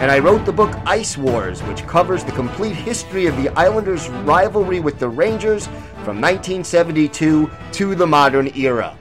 and I wrote the book Ice Wars, which covers the complete history of the Islanders' rivalry with the Rangers from 1972 to the modern era.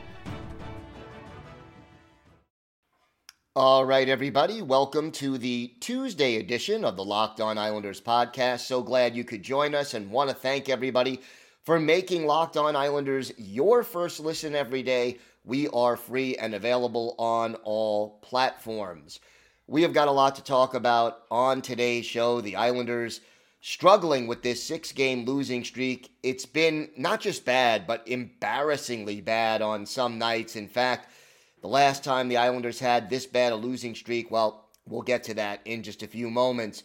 All right, everybody, welcome to the Tuesday edition of the Locked On Islanders podcast. So glad you could join us and want to thank everybody for making Locked On Islanders your first listen every day. We are free and available on all platforms. We have got a lot to talk about on today's show. The Islanders struggling with this six game losing streak. It's been not just bad, but embarrassingly bad on some nights. In fact, the last time the Islanders had this bad a losing streak, well, we'll get to that in just a few moments.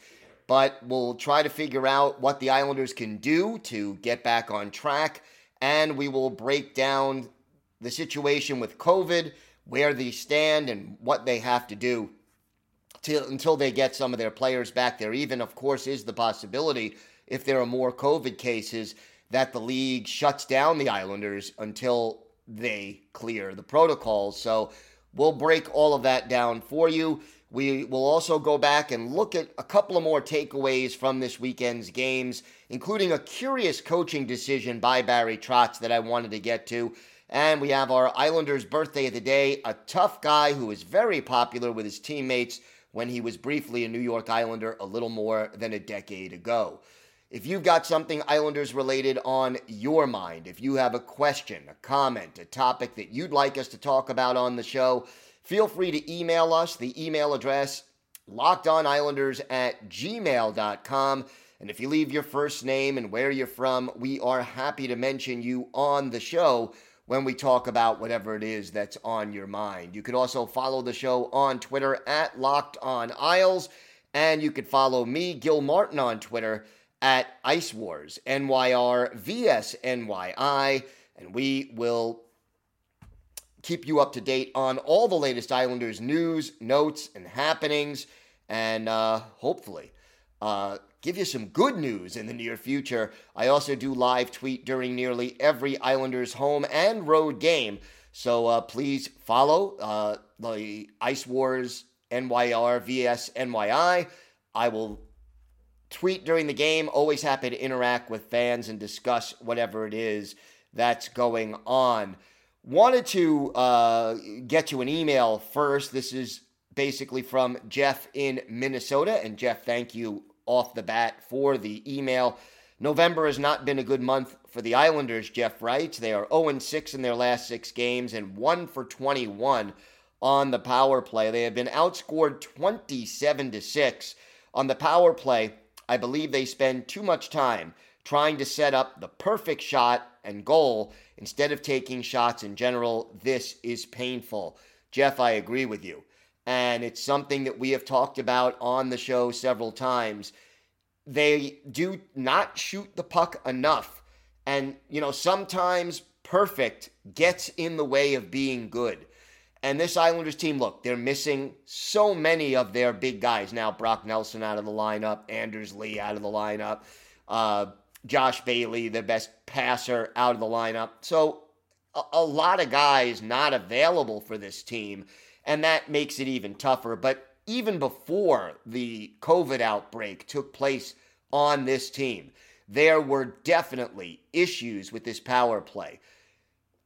But we'll try to figure out what the Islanders can do to get back on track. And we will break down the situation with COVID, where they stand, and what they have to do till, until they get some of their players back. There even, of course, is the possibility, if there are more COVID cases, that the league shuts down the Islanders until they clear the protocols. So we'll break all of that down for you. We will also go back and look at a couple of more takeaways from this weekend's games, including a curious coaching decision by Barry Trotz that I wanted to get to. And we have our Islanders birthday of the day, a tough guy who is very popular with his teammates when he was briefly a New York Islander a little more than a decade ago. If you've got something Islanders related on your mind, if you have a question, a comment, a topic that you'd like us to talk about on the show, feel free to email us. The email address, lockedonislanders at gmail.com. And if you leave your first name and where you're from, we are happy to mention you on the show when we talk about whatever it is that's on your mind. You could also follow the show on Twitter at Locked On Isles, and you could follow me, Gil Martin, on Twitter at Ice Wars, NYR vs and we will keep you up to date on all the latest Islanders news, notes, and happenings, and uh, hopefully uh, give you some good news in the near future. I also do live tweet during nearly every Islanders home and road game, so uh, please follow uh, the Ice Wars NYR vs NYI. I will tweet during the game. Always happy to interact with fans and discuss whatever it is that's going on. Wanted to uh, get you an email first. This is basically from Jeff in Minnesota. And Jeff, thank you off the bat for the email. November has not been a good month for the Islanders, Jeff writes. They are 0 6 in their last six games and 1 for 21 on the power play. They have been outscored 27 to 6 on the power play. I believe they spend too much time trying to set up the perfect shot and goal instead of taking shots in general. This is painful. Jeff, I agree with you. And it's something that we have talked about on the show several times. They do not shoot the puck enough. And, you know, sometimes perfect gets in the way of being good. And this Islanders team, look, they're missing so many of their big guys. Now, Brock Nelson out of the lineup, Anders Lee out of the lineup, uh, Josh Bailey, the best passer, out of the lineup. So, a, a lot of guys not available for this team. And that makes it even tougher. But even before the COVID outbreak took place on this team, there were definitely issues with this power play.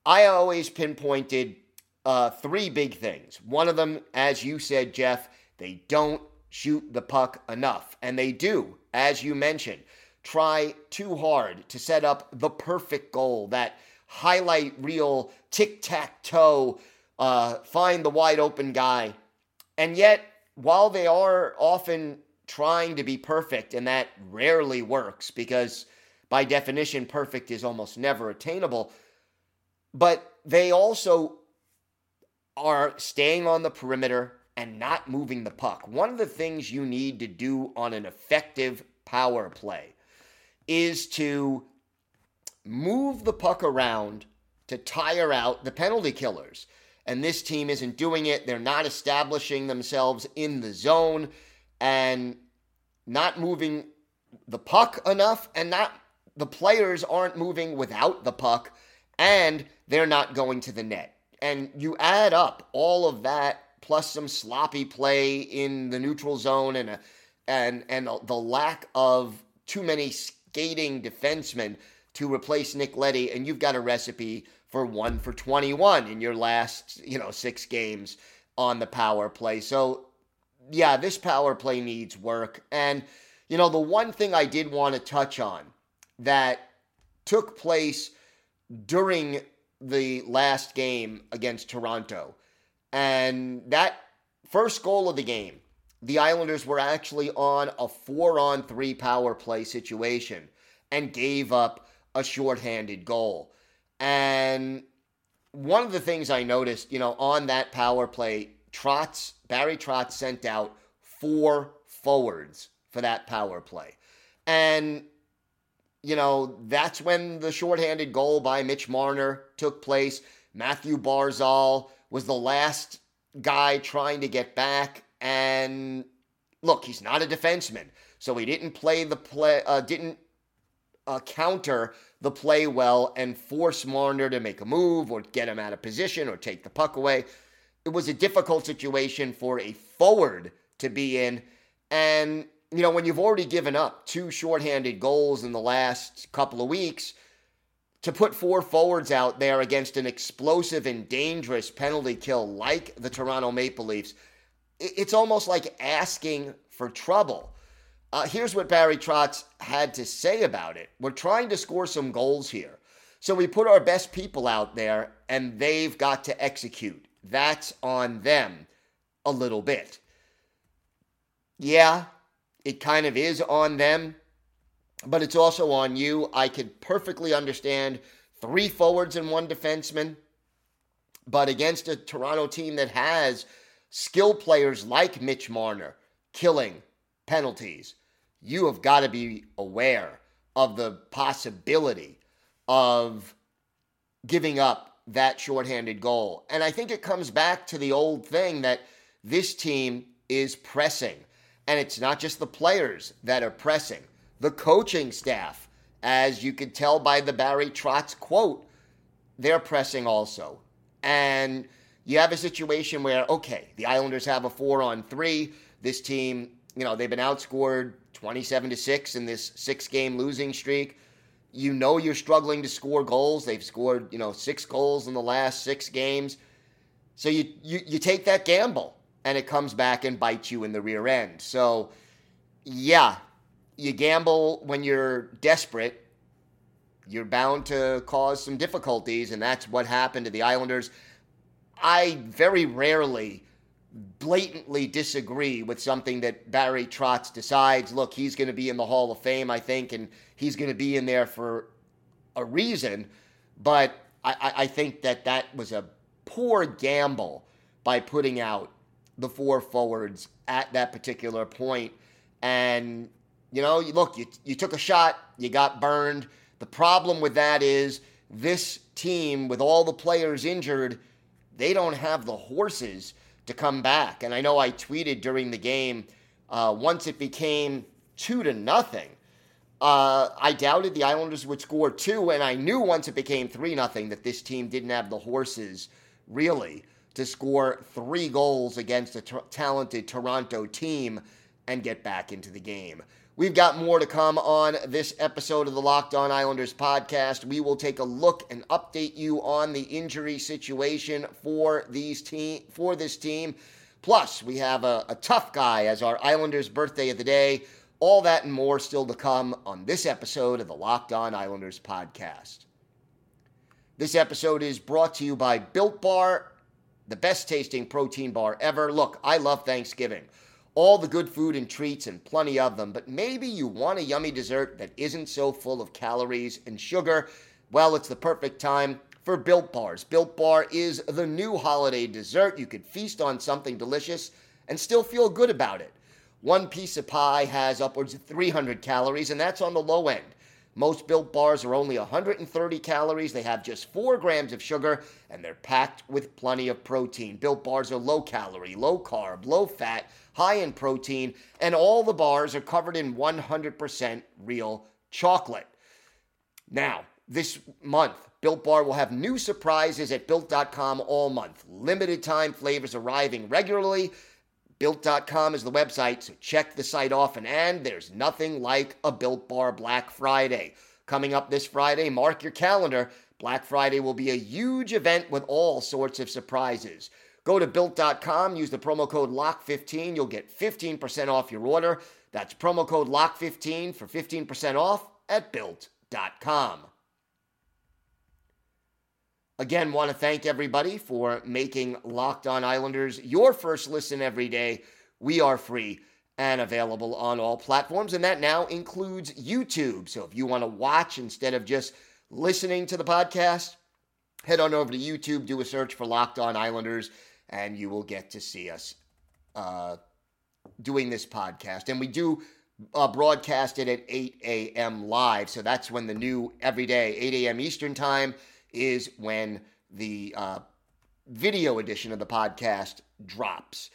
I always pinpointed uh, three big things. One of them, as you said, Jeff, they don't shoot the puck enough. And they do, as you mentioned, try too hard to set up the perfect goal, that highlight reel, tic tac toe, uh, find the wide open guy. And yet, while they are often trying to be perfect, and that rarely works because by definition, perfect is almost never attainable, but they also are staying on the perimeter and not moving the puck. One of the things you need to do on an effective power play is to move the puck around to tire out the penalty killers. And this team isn't doing it. They're not establishing themselves in the zone and not moving the puck enough and not the players aren't moving without the puck and they're not going to the net. And you add up all of that plus some sloppy play in the neutral zone and a, and and the lack of too many skating defensemen to replace Nick Leddy, and you've got a recipe for 1 for 21 in your last, you know, 6 games on the power play. So yeah, this power play needs work and you know, the one thing I did want to touch on that took place during the last game against Toronto. And that first goal of the game, the Islanders were actually on a four on three power play situation and gave up a shorthanded goal. And one of the things I noticed, you know, on that power play, Trotz, Barry Trotz sent out four forwards for that power play. And you know, that's when the shorthanded goal by Mitch Marner took place. Matthew Barzal was the last guy trying to get back. And look, he's not a defenseman. So he didn't play the play, uh, didn't uh, counter the play well and force Marner to make a move or get him out of position or take the puck away. It was a difficult situation for a forward to be in. And you know, when you've already given up two shorthanded goals in the last couple of weeks, to put four forwards out there against an explosive and dangerous penalty kill like the Toronto Maple Leafs, it's almost like asking for trouble. Uh, here's what Barry Trotz had to say about it. We're trying to score some goals here. So we put our best people out there, and they've got to execute. That's on them a little bit. Yeah, it kind of is on them, but it's also on you. I could perfectly understand three forwards and one defenseman, but against a Toronto team that has skill players like Mitch Marner killing penalties, you have got to be aware of the possibility of giving up that shorthanded goal. And I think it comes back to the old thing that this team is pressing. And it's not just the players that are pressing, the coaching staff, as you could tell by the Barry Trotz quote, they're pressing also. And you have a situation where, okay, the Islanders have a four on three. This team, you know, they've been outscored 27 to 6 in this six game losing streak. You know you're struggling to score goals. They've scored, you know, six goals in the last six games. So you, you, you take that gamble and it comes back and bites you in the rear end. So, yeah, you gamble when you're desperate. You're bound to cause some difficulties, and that's what happened to the Islanders. I very rarely blatantly disagree with something that Barry Trotz decides. Look, he's going to be in the Hall of Fame, I think, and he's going to be in there for a reason. But I, I think that that was a poor gamble by putting out the four forwards at that particular point. And, you know, look, you, you took a shot, you got burned. The problem with that is this team, with all the players injured, they don't have the horses to come back. And I know I tweeted during the game uh, once it became two to nothing. Uh, I doubted the Islanders would score two, and I knew once it became three nothing that this team didn't have the horses really to score three goals against a t- talented Toronto team and get back into the game. We've got more to come on this episode of the Locked On Islanders podcast. We will take a look and update you on the injury situation for these team for this team. Plus, we have a, a tough guy as our Islanders birthday of the day. All that and more still to come on this episode of the Locked On Islanders podcast. This episode is brought to you by Built Bar the best tasting protein bar ever. Look, I love Thanksgiving. All the good food and treats and plenty of them, but maybe you want a yummy dessert that isn't so full of calories and sugar. Well, it's the perfect time for Built Bars. Built Bar is the new holiday dessert. You could feast on something delicious and still feel good about it. One piece of pie has upwards of 300 calories, and that's on the low end. Most built bars are only 130 calories. They have just 4 grams of sugar and they're packed with plenty of protein. Built bars are low calorie, low carb, low fat, high in protein, and all the bars are covered in 100% real chocolate. Now, this month, Built Bar will have new surprises at built.com all month. Limited time flavors arriving regularly Built.com is the website, so check the site often. And there's nothing like a Built Bar Black Friday. Coming up this Friday, mark your calendar. Black Friday will be a huge event with all sorts of surprises. Go to built.com, use the promo code LOCK15. You'll get 15% off your order. That's promo code LOCK15 for 15% off at built.com. Again, want to thank everybody for making Locked On Islanders your first listen every day. We are free and available on all platforms, and that now includes YouTube. So if you want to watch instead of just listening to the podcast, head on over to YouTube, do a search for Locked On Islanders, and you will get to see us uh, doing this podcast. And we do uh, broadcast it at 8 a.m. live. So that's when the new every day, 8 a.m. Eastern Time is when the uh, video edition of the podcast drops.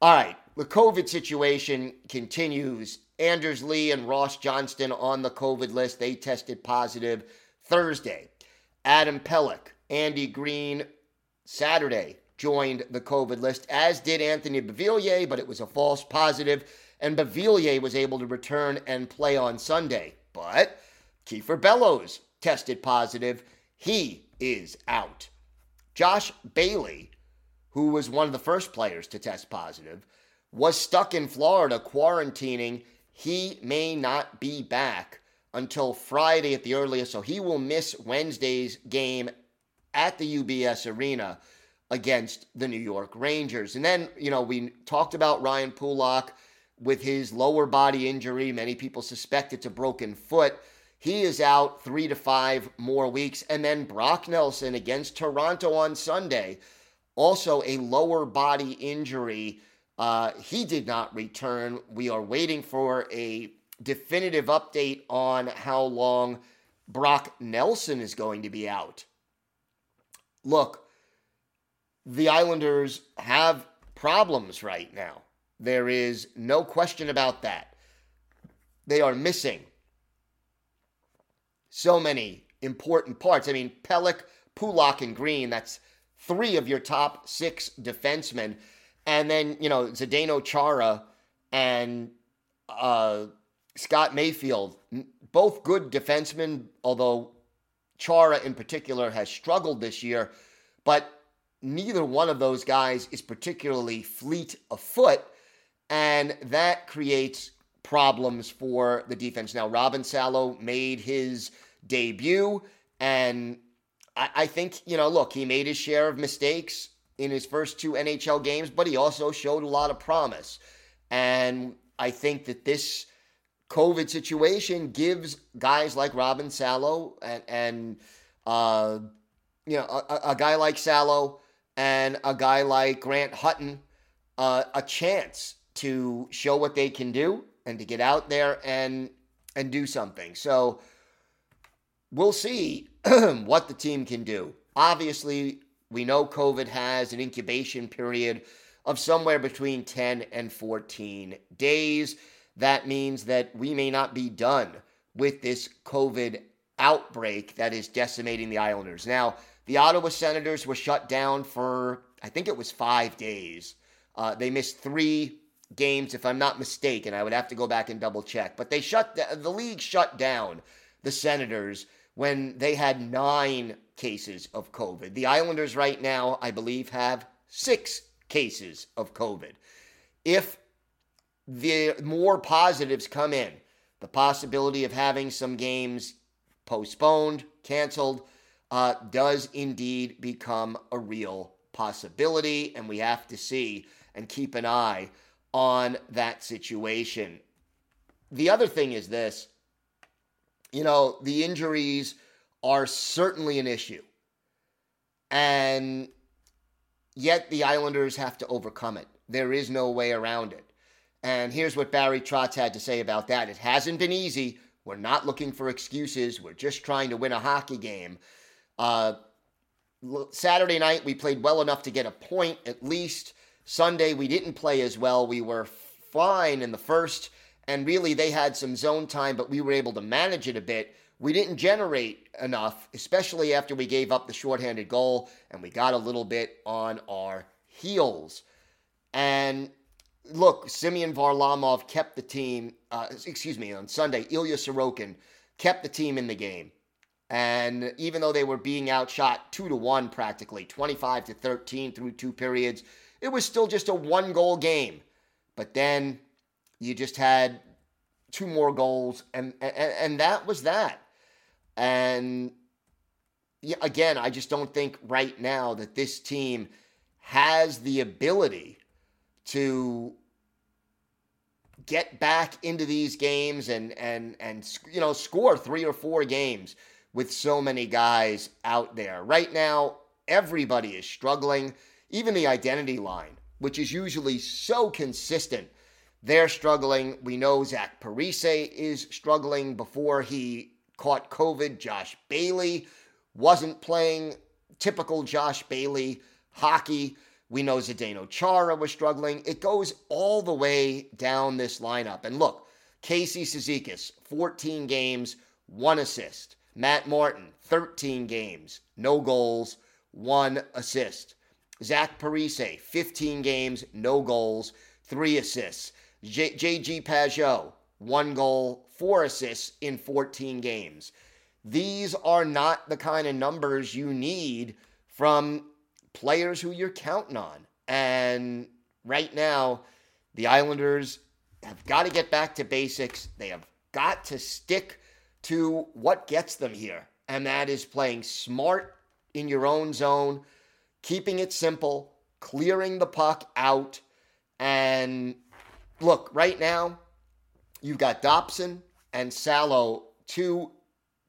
All right, the COVID situation continues. Anders Lee and Ross Johnston on the COVID list. They tested positive Thursday. Adam Pelech, Andy Greene, Saturday joined the COVID list, as did Anthony Beauvillier, but it was a false positive, and Beauvillier was able to return and play on Sunday. But Kieffer Bellows tested positive he is out. Josh Bailey, who was one of the first players to test positive, was stuck in Florida quarantining. He may not be back until Friday at the earliest, so he will miss Wednesday's game at the UBS Arena against the New York Rangers. And then, you know, we talked about Ryan Pulock with his lower body injury. Many people suspect it's a broken foot. He is out three to five more weeks. And then Brock Nelson against Toronto on Sunday, also a lower body injury. Uh, he did not return. We are waiting for a definitive update on how long Brock Nelson is going to be out. Look, the Islanders have problems right now. There is no question about that. They are missing so many important parts. I mean, Pelech, Pulock, and Greene, that's three of your top six defensemen. And then, you know, Zdeno Chara and uh, Scott Mayfield, both good defensemen, although Chara in particular has struggled this year. But neither one of those guys is particularly fleet of foot. And that creates problems for the defense. Now, Robin Salo made his debut, and I, I think, you know, look, he made his share of mistakes in his first two NHL games, but he also showed a lot of promise. And I think that this COVID situation gives guys like Robin Salo and, and uh, you know, a, a, guy like Salo and a guy like Grant Hutton uh, a chance to show what they can do and to get out there and and do something. So we'll see what the team can do. Obviously, we know COVID has an incubation period of somewhere between 10 and 14 days. That means that we may not be done with this COVID outbreak that is decimating the Islanders. Now, the Ottawa Senators were shut down for, I think it was five days. Uh, they missed three games, if I'm not mistaken. I would have to go back and double check. But they shut the, the league shut down the Senators when they had nine cases of COVID. The Islanders right now, I believe, have six cases of COVID. If the more positives come in, the possibility of having some games postponed, canceled, uh, does indeed become a real possibility, and we have to see and keep an eye on that situation. The other thing is this you know, the injuries are certainly an issue. And yet the Islanders have to overcome it. There is no way around it. And here's what Barry Trotz had to say about that. It hasn't been easy. We're not looking for excuses. We're just trying to win a hockey game. Uh, Saturday night, we played well enough to get a point at least. Sunday, we didn't play as well. We were fine in the first, and really they had some zone time, but we were able to manage it a bit. We didn't generate enough, especially after we gave up the shorthanded goal, and we got a little bit on our heels. And look, Semyon Varlamov kept the team, uh, excuse me, on Sunday, Ilya Sorokin kept the team in the game. And even though they were being outshot two to one practically, 25 to 13 through two periods, it was still just a one goal game. But then you just had two more goals, and, and, and that was that. And again, I just don't think right now that this team has the ability to get back into these games and and and you know score three or four games with so many guys out there. Right now, everybody is struggling, even the identity line, which is usually so consistent. They're struggling. We know Zach Parise is struggling before he caught COVID. Josh Bailey wasn't playing typical Josh Bailey hockey. We know Zdeno Chara was struggling. It goes all the way down this lineup. And look, Casey Cizikas, 14 games, one assist. Matt Martin, 13 games, no goals, one assist. Zach Parise, 15 games, no goals, three assists. JG Pageau, one goal, four assists in 14 games. These are not the kind of numbers you need from players who you're counting on. And right now, the Islanders have got to get back to basics. They have got to stick to what gets them here, and that is playing smart in your own zone, keeping it simple, clearing the puck out. And look, right now, you've got Dobson and Salo, two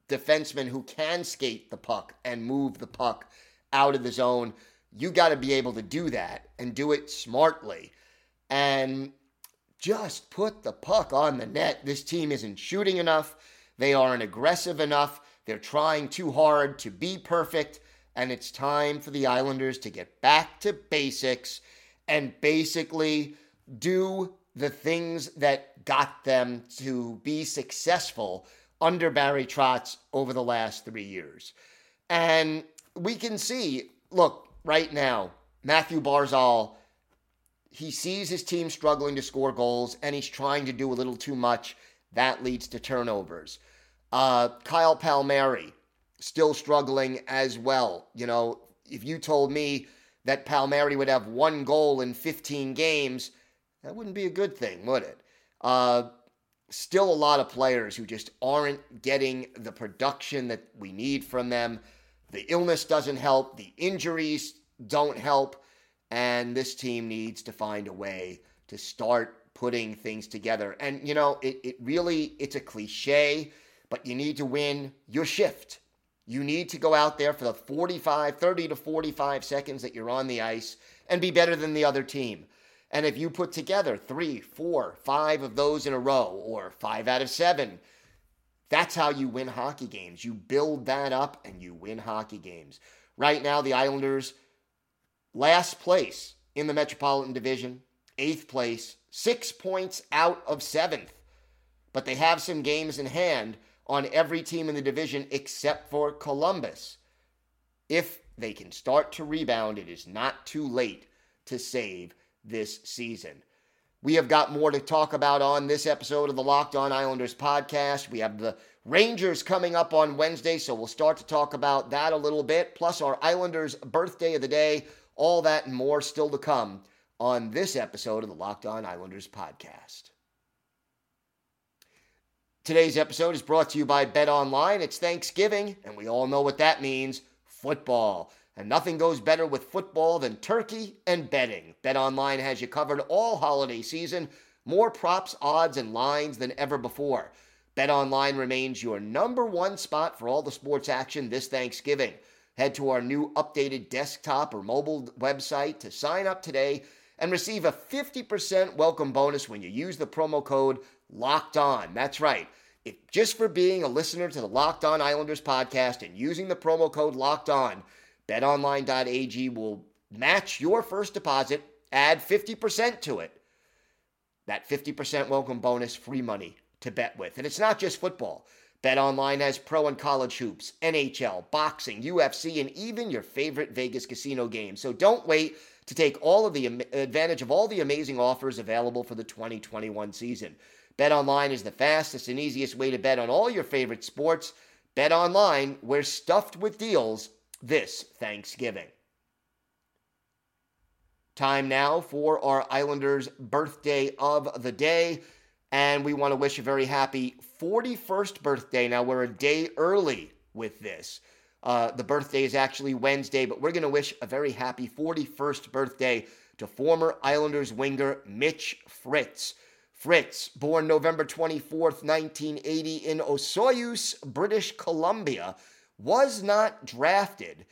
defensemen who can skate the puck and move the puck out of the zone. You got to be able to do that and do it smartly. And just put the puck on the net. This team isn't shooting enough. They aren't aggressive enough. They're trying too hard to be perfect. And it's time for the Islanders to get back to basics and basically do the things that got them to be successful under Barry Trotz over the last three years. And we can see, look, right now, Matthew Barzal, he sees his team struggling to score goals and he's trying to do a little too much. That leads to turnovers. Uh, Kyle Palmieri still struggling as well. You know, if you told me that Palmieri would have one goal in 15 games, that wouldn't be a good thing, would it? Uh, still a lot of players who just aren't getting the production that we need from them. The illness doesn't help, the injuries don't help, and this team needs to find a way to start putting things together. And you know, it, it really it's a cliche but you need to win your shift. You need to go out there for the 45, 30 to 45 seconds that you're on the ice and be better than the other team. And if you put together three, four, five of those in a row, or five out of seven, that's how you win hockey games. You build that up and you win hockey games. Right now, the Islanders, last place in the Metropolitan Division, eighth place, six points out of seventh. But they have some games in hand on every team in the division except for Columbus. If they can start to rebound, it is not too late to save this season. We have got more to talk about on this episode of the Locked On Islanders podcast. We have the Rangers coming up on Wednesday, so we'll start to talk about that a little bit, plus our Islanders birthday of the day, all that and more still to come on this episode of the Locked On Islanders podcast. Today's episode is brought to you by Bet Online. It's Thanksgiving, and we all know what that means football. And nothing goes better with football than turkey and betting. Bet Online has you covered all holiday season, more props, odds, and lines than ever before. Bet Online remains your number one spot for all the sports action this Thanksgiving. Head to our new updated desktop or mobile website to sign up today and receive a 50% welcome bonus when you use the promo code LOCKED ON. That's right. If just for being a listener to the Locked On Islanders podcast and using the promo code LOCKED ON, betonline.ag will match your first deposit, add 50% to it. That 50% welcome bonus, free money to bet with. And it's not just football. BetOnline has pro and college hoops, NHL, boxing, UFC, and even your favorite Vegas casino games. So don't wait to take all of the advantage of all the amazing offers available for the 2021 season. BetOnline is the fastest and easiest way to bet on all your favorite sports. BetOnline, we're stuffed with deals this Thanksgiving. Time now for our Islanders' birthday of the day. And we want to wish a very happy 41st birthday. Now, we're a day early with this. Uh, the birthday is actually Wednesday, but we're going to wish a very happy 41st birthday to former Islanders winger Mitch Fritz. Fritz, born November 24th, 1980, in Osoyoos, British Columbia, was not drafted,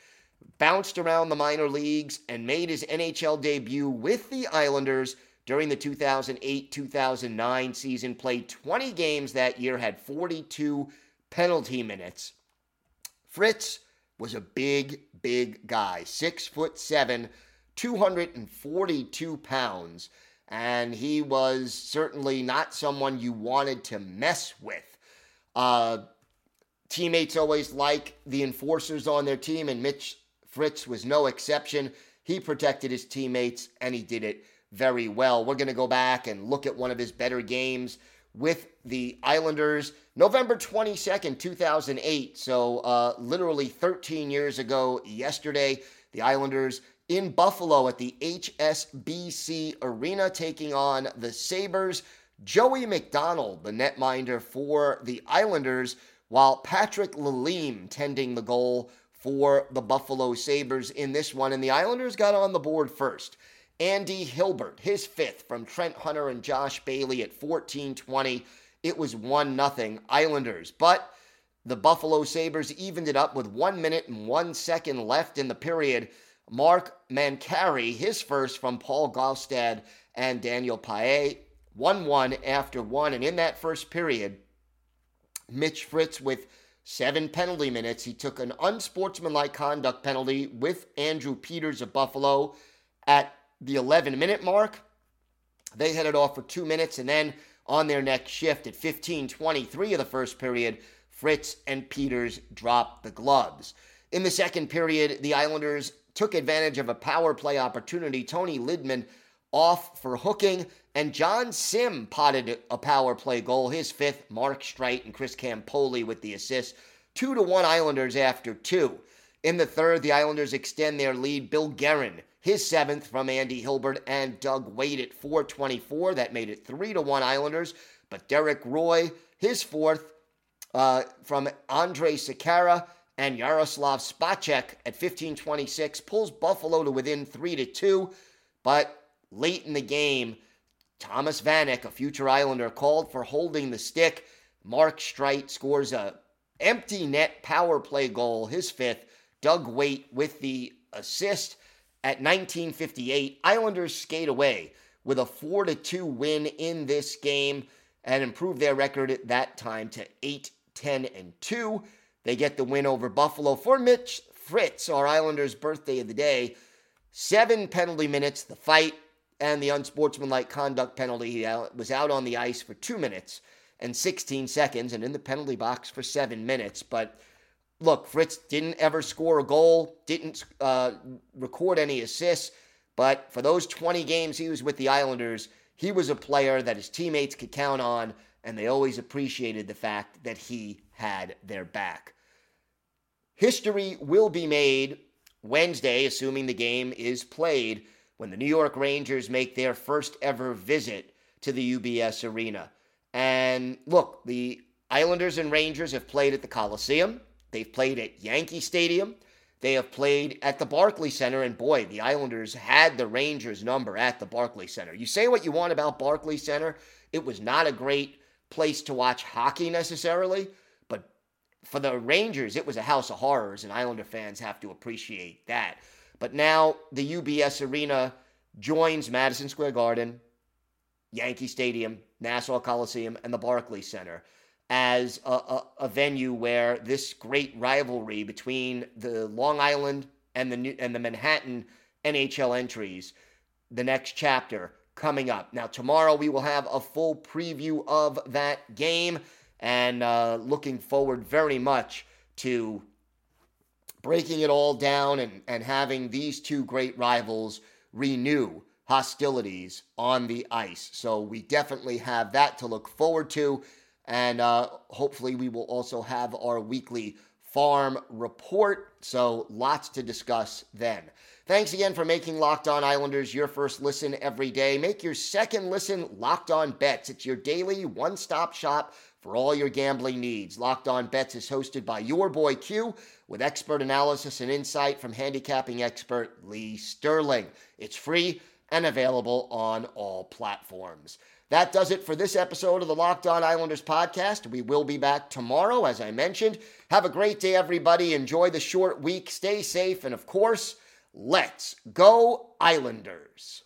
bounced around the minor leagues, and made his NHL debut with the Islanders during the 2008 2009 season, played 20 games that year, had 42 penalty minutes. Fritz was a big, big guy, six foot seven, 242 pounds, and he was certainly not someone you wanted to mess with. Uh, teammates always like the enforcers on their team, and Mitch Fritz was no exception. He protected his teammates, and he did it very well. We're going to go back and look at one of his better games with the Islanders November 22nd, 2008. So, uh, literally 13 years ago yesterday, the Islanders in Buffalo at the HSBC Arena taking on the Sabres. Joey MacDonald, the netminder for the Islanders, while Patrick Lalime tending the goal for the Buffalo Sabres in this one. And the Islanders got on the board first. Andy Hilbert, his fifth from Trent Hunter and Josh Bailey at 14-20. It was 1-0 Islanders. But the Buffalo Sabres evened it up with one minute and one second left in the period. Mark Mancari, his first from Paul Gaustad and Daniel Paille, 1 1 after one. And in that first period, Mitch Fritz with seven penalty minutes. He took an unsportsmanlike conduct penalty with Andrew Peters of Buffalo at the 11 minute mark. They headed off for two minutes, and then on their next shift at 15:23 of the first period, Fritz and Peters dropped the gloves. In the second period, the Islanders took advantage of a power play opportunity. Toni Lydman off for hooking, and Jon Sim potted a power play goal, his fifth. Mark Streit and Chris Campoli with the assist. Two to one Islanders after two. In the third, the Islanders extend their lead. Bill Guerin his seventh from Andy Hilbert and Doug Weight at 424. That made it 3 to 1 Islanders. But Derek Roy, his fourth uh, from Andre Sekera and Yaroslav Spacek at 1526 pulls Buffalo to within 3 to 2. But late in the game, Thomas Vanek, a future Islander, called for holding the stick. Mark Streit scores a empty net power play goal, his fifth. Doug Weight with the assist. At 1958, Islanders skate away with a 4 2 win in this game and improve their record at that time to 8 10 and 2. They get the win over Buffalo for Mitch Fritz, our Islanders' birthday of the day. Seven penalty minutes, the fight, and the unsportsmanlike conduct penalty. He was out on the ice for two minutes and 16 seconds and in the penalty box for seven minutes. But look, Fritz didn't ever score a goal, didn't uh, record any assists, but for those 20 games he was with the Islanders, he was a player that his teammates could count on, and they always appreciated the fact that he had their back. History will be made Wednesday, assuming the game is played, when the New York Rangers make their first ever visit to the UBS Arena. And look, the Islanders and Rangers have played at the Coliseum. They've played at Yankee Stadium. They have played at the Barclay Center, and boy, the Islanders had the Rangers number at the Barclay Center. You say what you want about Barclay Center, it was not a great place to watch hockey necessarily, but for the Rangers, it was a house of horrors, and Islander fans have to appreciate that. But now the UBS Arena joins Madison Square Garden, Yankee Stadium, Nassau Coliseum, and the Barclays Center as a, a, a, venue where this great rivalry between the Long Island and the New, and the Manhattan NHL entries, the next chapter coming up. Now tomorrow we will have a full preview of that game, and uh, looking forward very much to breaking it all down and, and having these two great rivals renew hostilities on the ice. So we definitely have that to look forward to. And uh, hopefully, we will also have our weekly farm report. So lots to discuss then. Thanks again for making Locked On Islanders your first listen every day. Make your second listen Locked On Bets. It's your daily one stop shop for all your gambling needs. Locked On Bets is hosted by your boy Q with expert analysis and insight from handicapping expert Lee Sterling. It's free and available on all platforms. That does it for this episode of the Locked On Islanders podcast. We will be back tomorrow, as I mentioned. Have a great day, everybody. Enjoy the short week. Stay safe. And of course, let's go, Islanders.